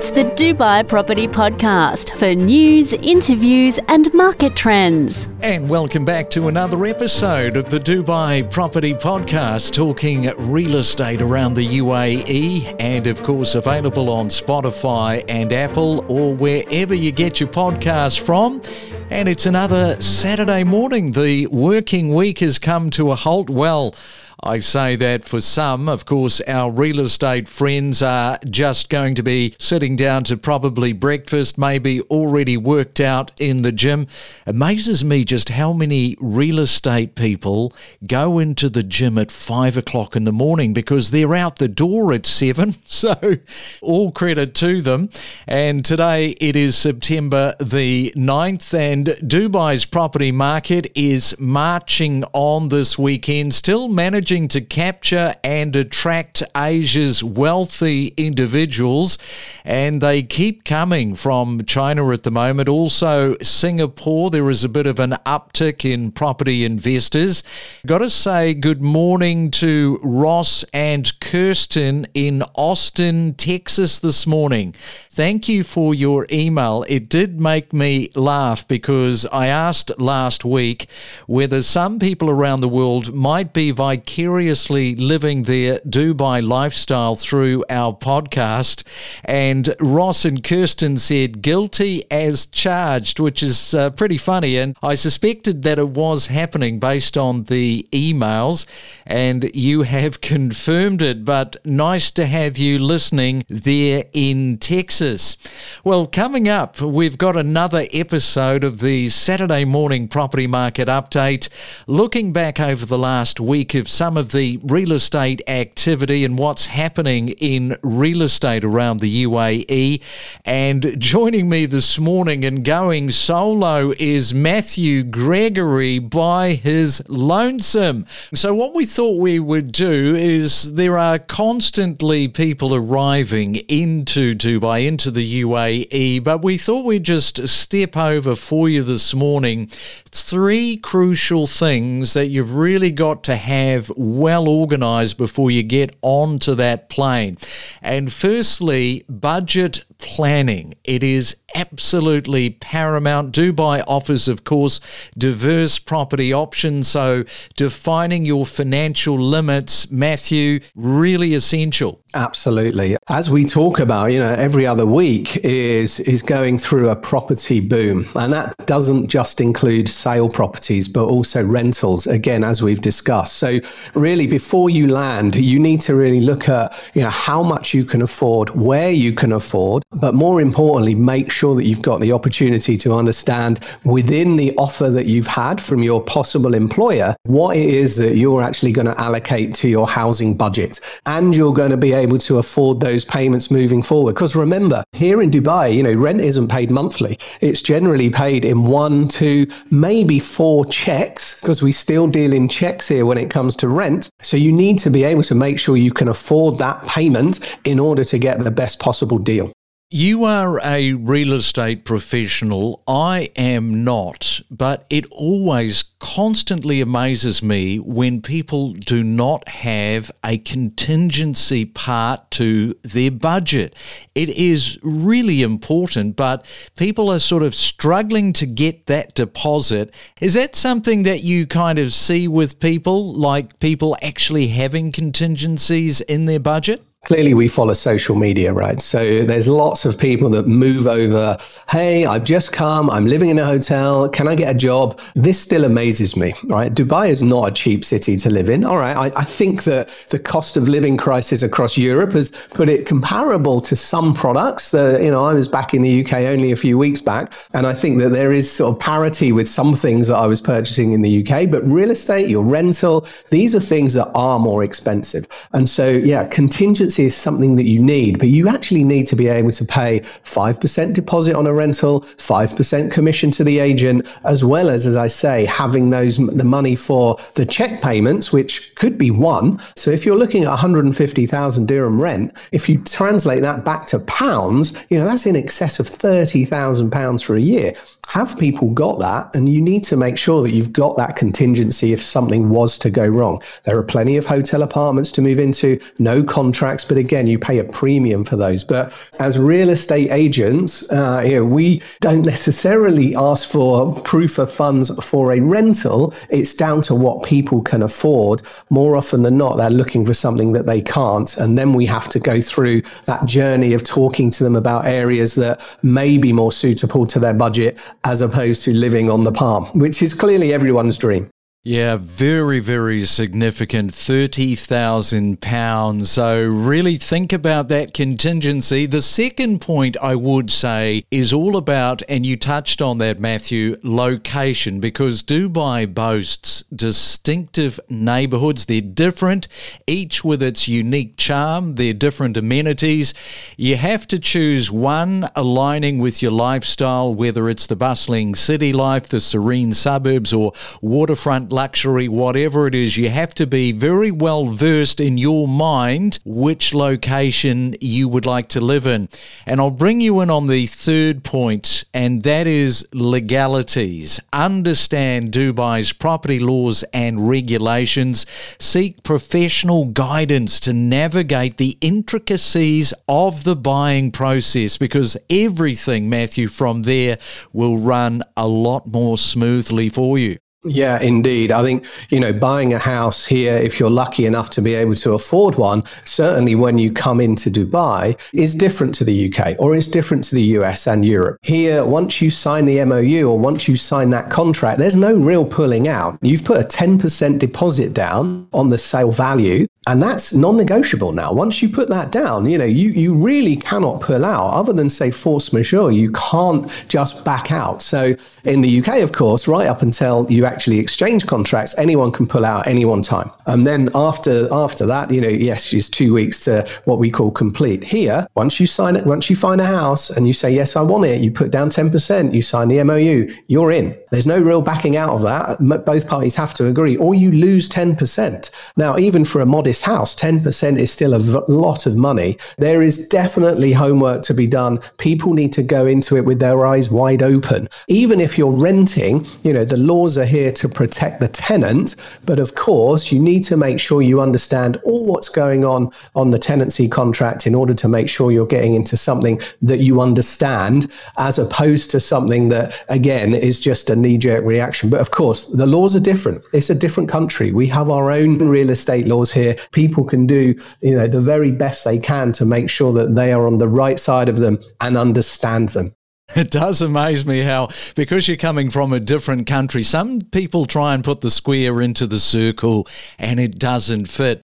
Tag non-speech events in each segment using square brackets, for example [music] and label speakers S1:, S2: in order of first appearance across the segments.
S1: It's the Dubai Property Podcast for news, interviews, and market trends.
S2: And welcome back to another episode of the Dubai Property Podcast, talking real estate around the UAE, and of course, available on Spotify and Apple or wherever you get your podcast from. And it's another Saturday morning. The working week has come to a halt. Well, I say that for some, of course, our real estate friends are just going to be sitting down to probably breakfast, maybe already worked out in the gym. Amazes me just how many real estate people go into the gym at five o'clock in the morning because they're out the door at seven. [laughs] So, all credit to them. And today it is September the 9th, and Dubai's property market is marching on this weekend, still managing managing to capture and attract Asia's wealthy individuals, and they keep coming from China at the moment. Also, Singapore, there is a bit of an uptick in property investors. Got to say good morning to Ross and Kirsten in Austin, Texas this morning. Thank you for your email. It did make me laugh because I asked last week whether some people around the world might be vicariously vicariously living their Dubai lifestyle through our podcast. And Ross and Kirsten said guilty as charged, which is uh, pretty funny. And I suspected that it was happening based on the emails, and you have [laughs] confirmed it. But nice to have you listening there in Texas. Well, coming up, we've got another episode of the Saturday morning property market update, looking back over the last week of some some of the real estate activity and what's happening in real estate around the UAE. And joining me this morning and going solo is Matthew Gregory by his lonesome. So, what we thought we would do is there are constantly people arriving into Dubai, into the UAE, but we thought we'd just step over for you this morning three crucial things that you've really got to have well organized before you get onto that plane. And firstly, budget planning. It is absolutely paramount. Dubai offers, of course, diverse property options. So defining your financial limits, Matthew, really essential.
S3: Absolutely. As we talk about, you know, every other week is is going through a property boom. And that doesn't just include sale properties, but also rentals, again, as we've discussed. So really before you land, you need to really look at, you know, how much you can afford, where you can afford, but more importantly, make sure that you've got the opportunity to understand within the offer that you've had from your possible employer, what it is that you're actually going to allocate to your housing budget. And you're going to be able to afford those payments moving forward. Because remember, here in Dubai, you know, rent isn't paid monthly. It's generally paid in one, two, maybe four checks, because we still deal in checks here when it comes to rent. So you need to be able to make sure you can afford that payment in order to get the best possible deal.
S2: You are a real estate professional. I am not, but it always constantly amazes me when people do not have a contingency part to their budget. It is really important, but people are sort of struggling to get that deposit. Is that something that you kind of see with people, like people actually having contingencies in their budget?
S3: Clearly we follow social media, right? So there's lots of people that move over. Hey, I've just come. I'm living in a hotel. Can I get a job? This still amazes me, right? Dubai is not a cheap city to live in. All right. I, I think that the cost of living crisis across Europe has put it comparable to some products that, you know, I was back in the UK only a few weeks back. And I think that there is sort of parity with some things that I was purchasing in the UK, but real estate, your rental, these are things that are more expensive. And so, yeah, contingent is something that you need, but you actually need to be able to pay 5% deposit on a rental, 5% commission to the agent, as well as, as I say, having those, the money for the check payments, which could be one. So if you're looking at 150,000 dirham rent, if you translate that back to pounds, you know, that's in excess of 30,000 pounds for a year have people got that? And you need to make sure that you've got that contingency if something was to go wrong. There are plenty of hotel apartments to move into, no contracts but again, you pay a premium for those. But as real estate agents, uh, you know, we don't necessarily ask for proof of funds for a rental. It's down to what people can afford. More often than not, they're looking for something that they can't. And then we have to go through that journey of talking to them about areas that may be more suitable to their budget as opposed to living on the palm, which is clearly everyone's dream.
S2: Yeah, very, very significant. £30,000. So, really think about that contingency. The second point I would say is all about, and you touched on that, Matthew, location, because Dubai boasts distinctive neighborhoods. They're different, each with its unique charm, they're different amenities. You have to choose one aligning with your lifestyle, whether it's the bustling city life, the serene suburbs, or waterfront luxury, whatever it is, you have to be very well versed in your mind which location you would like to live in. And I'll bring you in on the third point, and that is legalities. Understand Dubai's property laws and regulations. Seek professional guidance to navigate the intricacies of the buying process because everything, Matthew, from there will run a lot more smoothly for you.
S3: Yeah, indeed. I think, you know, buying a house here, if you're lucky enough to be able to afford one, certainly when you come into Dubai, is different to the UK or is different to the US and Europe. Here, once you sign the MOU or once you sign that contract, there's no real pulling out. You've put a 10% deposit down on the sale value. And that's non-negotiable now. Once you put that down, you know, you, you really cannot pull out other than say force majeure. You can't just back out. So in the UK, of course, right up until you actually exchange contracts, anyone can pull out any one time. And then after after that, you know, yes, it's two weeks to what we call complete. Here, once you sign it, once you find a house and you say, yes, I want it, you put down 10%, you sign the MOU, you're in. There's no real backing out of that. Both parties have to agree, or you lose 10%. Now, even for a modest house, 10% is still a lot of money. There is definitely homework to be done. People need to go into it with their eyes wide open. Even if you're renting, you know, the laws are here to protect the tenant. But of course, you need to make sure you understand all what's going on on the tenancy contract in order to make sure you're getting into something that you understand as opposed to something that, again, is just a knee jerk reaction. But of course, the laws are different. It's a different country. We have our own real estate laws here. People can do, you know, the very best they can to make sure that they are on the right side of them and understand them. [laughs]
S2: It does amaze me how, because you're coming from a different country, some people try and put the square into the circle and it doesn't fit.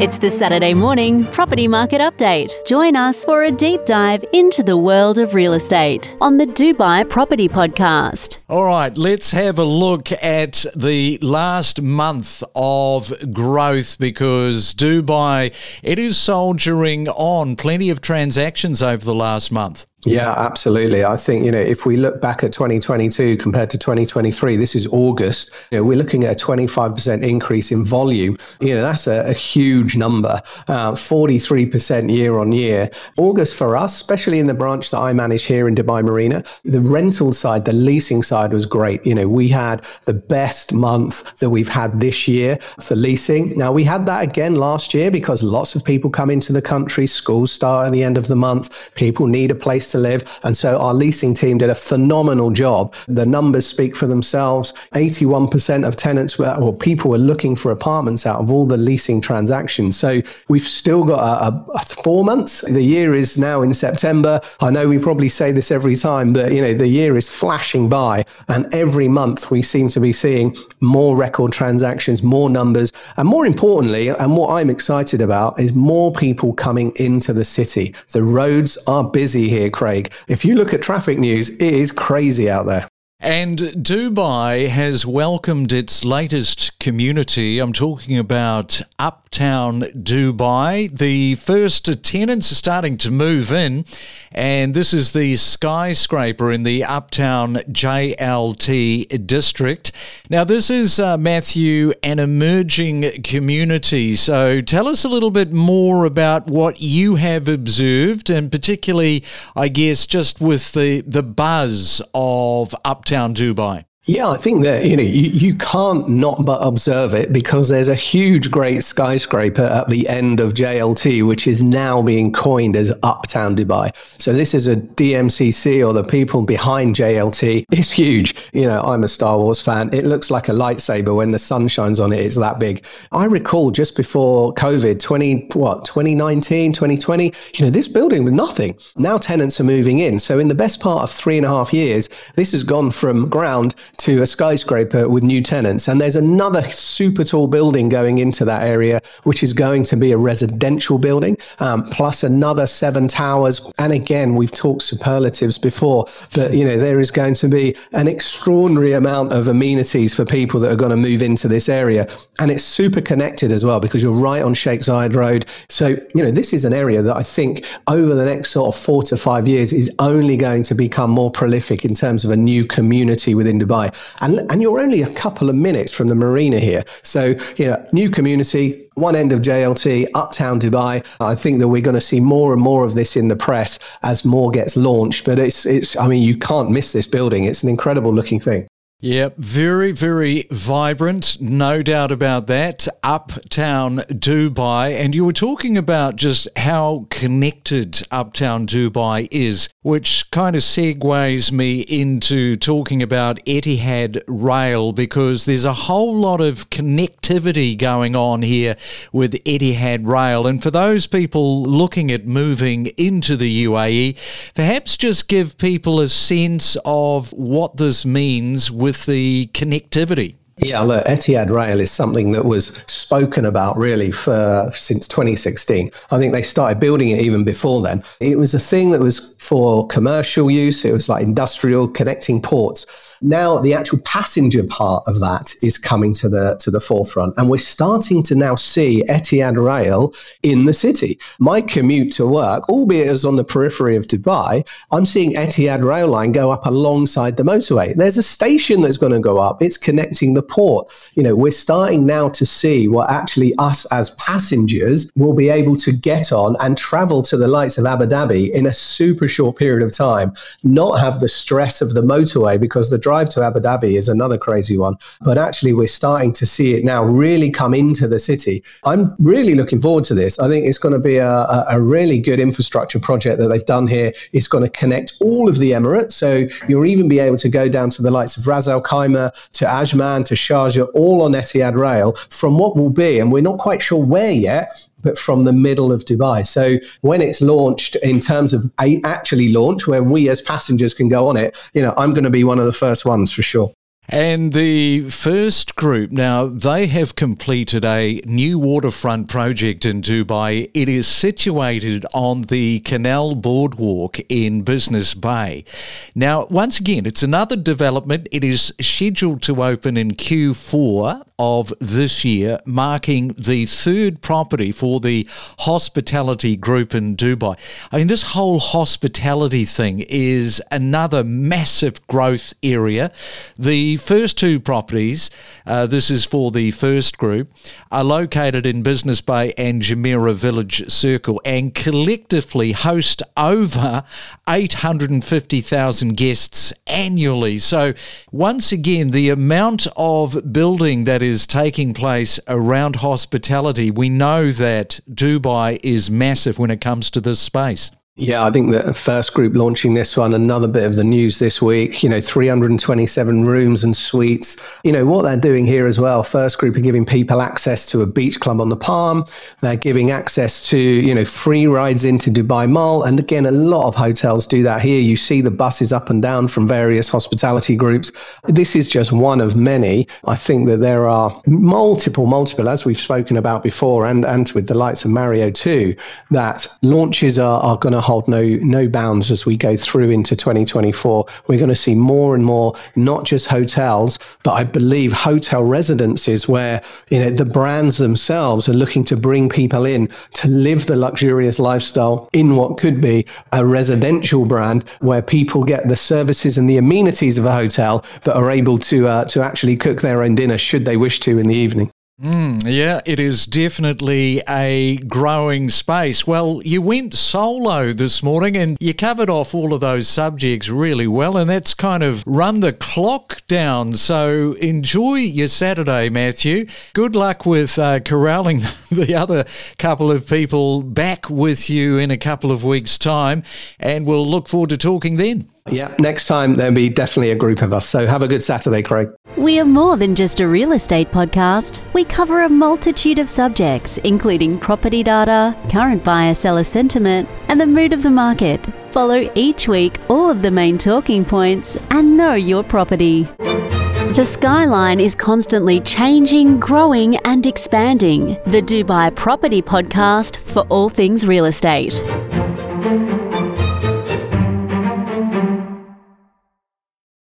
S1: It's the Saturday morning property market update. Join us for a deep dive into the world of real estate on the Dubai Property Podcast.
S2: All right, let's have a look at the last month of growth because Dubai, it is soldiering on plenty of transactions over the last month.
S3: Yeah, absolutely. I think, you know, if we look back at 2022 compared to 2023, this is August, you know, we're looking at a 25% increase in volume. You know, that's a, a huge number, uh, 43% year on year. August for us, especially in the branch that I manage here in Dubai Marina, the rental side, the leasing side was great. You know, we had the best month that we've had this year for leasing. Now, we had that again last year because lots of people come into the country, schools start at the end of the month, people need a place to live. And so our leasing team did a phenomenal job. The numbers speak for themselves. 81% of tenants were, or people were looking for apartments out of all the leasing transactions. So we've still got a, a, a four months. The year is now in September. I know we probably say this every time, but you know, the year is flashing by and every month we seem to be seeing more record transactions, more numbers. And more importantly, and what I'm excited about is more people coming into the city. The roads are busy here, Craig. If you look at traffic news, it is crazy out there.
S2: And Dubai has welcomed its latest community. I'm talking about Uptown Dubai. The first tenants are starting to move in, and this is the skyscraper in the Uptown JLT district. Now, this is, uh, Matthew, an emerging community. So tell us a little bit more about what you have observed, and particularly, I guess, just with the, the buzz of Uptown Dubai.
S3: Yeah, I think that you know you, you can't not but observe it because there's a huge, great skyscraper at the end of JLT, which is now being coined as Uptown Dubai. So this is a DMCC or the people behind JLT. It's huge. You know, I'm a Star Wars fan. It looks like a lightsaber when the sun shines on it. It's that big. I recall just before COVID, 20 what 2019, 2020. You know, this building was nothing. Now tenants are moving in. So in the best part of three and a half years, this has gone from ground to a skyscraper with new tenants. And there's another super tall building going into that area, which is going to be a residential building, um, plus another seven towers. And again, we've talked superlatives before, but you know, there is going to be an extraordinary amount of amenities for people that are going to move into this area. And it's super connected as well because you're right on Zayed Road. So, you know, this is an area that I think over the next sort of four to five years is only going to become more prolific in terms of a new community within Dubai. And, and you're only a couple of minutes from the marina here. So, you know, new community, one end of JLT, uptown Dubai. I think that we're going to see more and more of this in the press as more gets launched. But it's, it's, I mean, you can't miss this building. It's an incredible looking thing.
S2: Yeah, very, very vibrant, no doubt about that. Uptown Dubai. And you were talking about just how connected Uptown Dubai is, which kind of segues me into talking about Etihad Rail because there's a whole lot of connectivity going on here with Etihad Rail. And for those people looking at moving into the UAE, perhaps just give people a sense of what this means with the connectivity.
S3: Yeah, look, Etihad Rail is something that was spoken about really for since 2016. I think they started building it even before then. It was a thing that was for commercial use. It was like industrial connecting ports. Now the actual passenger part of that is coming to the to the forefront, and we're starting to now see Etihad Rail in the city. My commute to work, albeit as on the periphery of Dubai, I'm seeing Etihad Rail line go up alongside the motorway. There's a station that's going to go up. It's connecting the port. You know, we're starting now to see what actually us as passengers will be able to get on and travel to the lights of Abu Dhabi in a super short period of time, not have the stress of the motorway because the drive to Abu Dhabi is another crazy one. But actually, we're starting to see it now really come into the city. I'm really looking forward to this. I think it's going to be a, a really good infrastructure project that they've done here. It's going to connect all of the Emirates. So you'll even be able to go down to the likes of Ras Al Khaimah, to Ajman, to Sharjah, all on Etihad Rail from what will be, and we're not quite sure where yet, but from the middle of Dubai. So when it's launched in terms of actually launch, where we as passengers can go on it, you know, I'm going to be one of the first ones for sure.
S2: And the first group, now they have completed a new waterfront project in Dubai. It is situated on the Canal Boardwalk in Business Bay. Now, once again, it's another development. It is scheduled to open in Q4 of this year, marking the third property for the hospitality group in Dubai. I mean, this whole hospitality thing is another massive growth area. The first two properties, uh, this is for the first group, are located in Business Bay and Jumeirah Village Circle and collectively host over 850,000 guests annually. So, once again, the amount of building that is taking place around hospitality, we know that Dubai is massive when it comes to this space.
S3: Yeah, I think the first group launching this one, another bit of the news this week, you know, 327 rooms and suites. You know, what they're doing here as well, first group are giving people access to a beach club on the Palm. They're giving access to, you know, free rides into Dubai Mall. And again, a lot of hotels do that here. You see the buses up and down from various hospitality groups. This is just one of many. I think that there are multiple, multiple, as we've spoken about before, and, and with the likes of Marriott too, that launches are, are going to hold no no bounds as we go through into 2024. We're going to see more and more, not just hotels, but I believe hotel residences where you know the brands themselves are looking to bring people in to live the luxurious lifestyle in what could be a residential brand where people get the services and the amenities of a hotel, but are able to uh, to actually cook their own dinner should they wish to in the evening.
S2: Mm, yeah, it is definitely a growing space. Well, you went solo this morning and you covered off all of those subjects really well, and that's kind of run the clock down. So enjoy your Saturday, Matthew. Good luck with uh, corralling [laughs] the other couple of people back with you in a couple of weeks' time, and we'll look forward to talking then.
S3: Yeah, next time there'll be definitely a group of us. So have a good Saturday, Craig.
S1: We are more than just a real estate podcast. We cover a multitude of subjects, including property data, current buyer seller sentiment, and the mood of the market. Follow each week all of the main talking points and know your property. The skyline is constantly changing, growing, and expanding. The Dubai Property Podcast for all things real estate.